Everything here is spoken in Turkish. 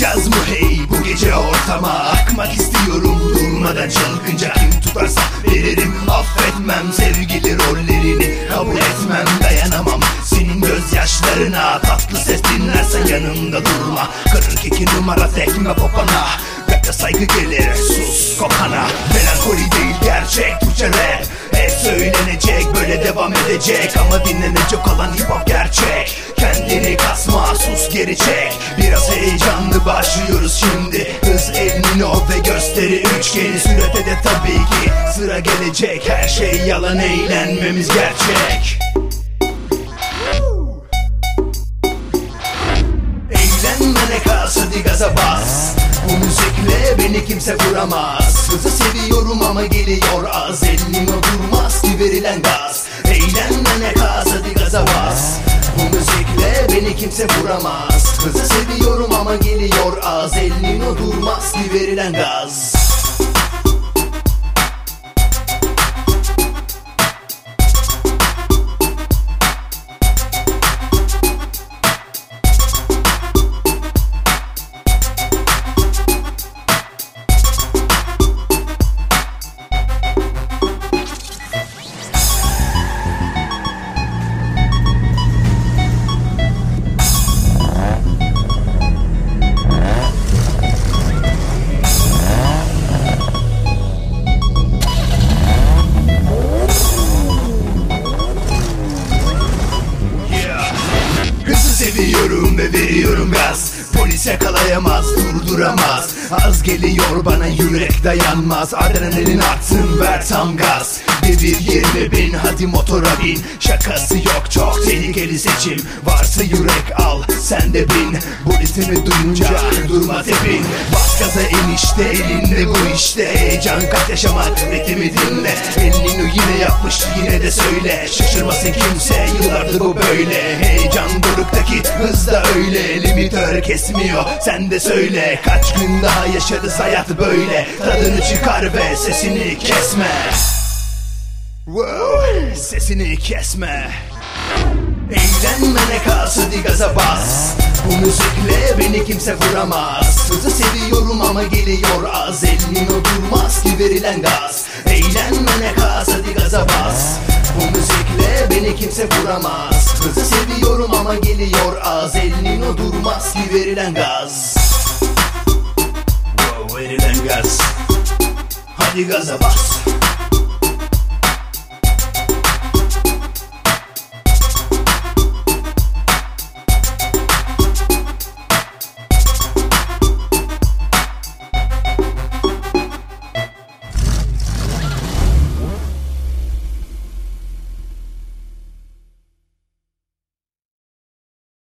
Çıkacağız mı? Hey bu gece ortama Akmak istiyorum. Durmadan çılgınca Kim tutarsa veririm. Affetmem Sevgili rollerini kabul etmem Dayanamam. Senin gözyaşlarına Tatlı ses dinlersen yanımda durma. 42 numara tekme popana Rapte saygı gelir. Sus kokana Melankoli değil gerçek Türkçe rap Hep söylenecek böyle devam edecek. Ama dinlenecek olan hip hop gerçek. Kendini kasma sus geri çek başlıyoruz şimdi. Hız el nino ve gösteri üçgeni. Sürete de tabii ki sıra gelecek. Her şey yalan eğlenmemiz gerçek. Eğlenmene kas hadi gaza bas. Bu müzikle beni kimse vuramaz. Hızı seviyorum ama geliyor az. Elin o durmaz ki verilen gaz. Eğlenmene kas hadi gaza bas kimse vuramaz. Hızı seviyorum ama geliyor az. Elin o durmaz ki verilen gaz Seviyorum ve veriyorum gaz. Polis yakalayamaz durduramaz. Az geliyor bana yürek dayanmaz. Adrenalin artsın ver tam gaz Devir 20 bin hadi motora bin. Şakası yok çok tehlikeli seçim. Varsa yürek al sen de bin. Bu ritmi duyunca durma tepin. Bas gaza enişte elinde bu işte. Heyecan kat yaşamak ritmi dinle. Elini yine yapmış yine de söyle. Şaşırmasın kimse yıllardır bu böyle. Heyecan duruktaki hız da öyle. Limitör kesmiyor sen de söyle. Kaç gün daha yaşarız hayat böyle? Tadını çıkar ve sesini kesme Wow, sesini kesme. Eğlenmene kas hadi gaza bas. Bu müzikle beni kimse vuramaz. Hızı seviyorum ama geliyor az. Elin o durmaz ki verilen gaz. Eğlenmene kas hadi gaza bas. Bu müzikle beni kimse vuramaz. Hızı seviyorum ama geliyor az. Elin o durmaz ki verilen gaz. Wow, verilen gaz. Hadi gaza bas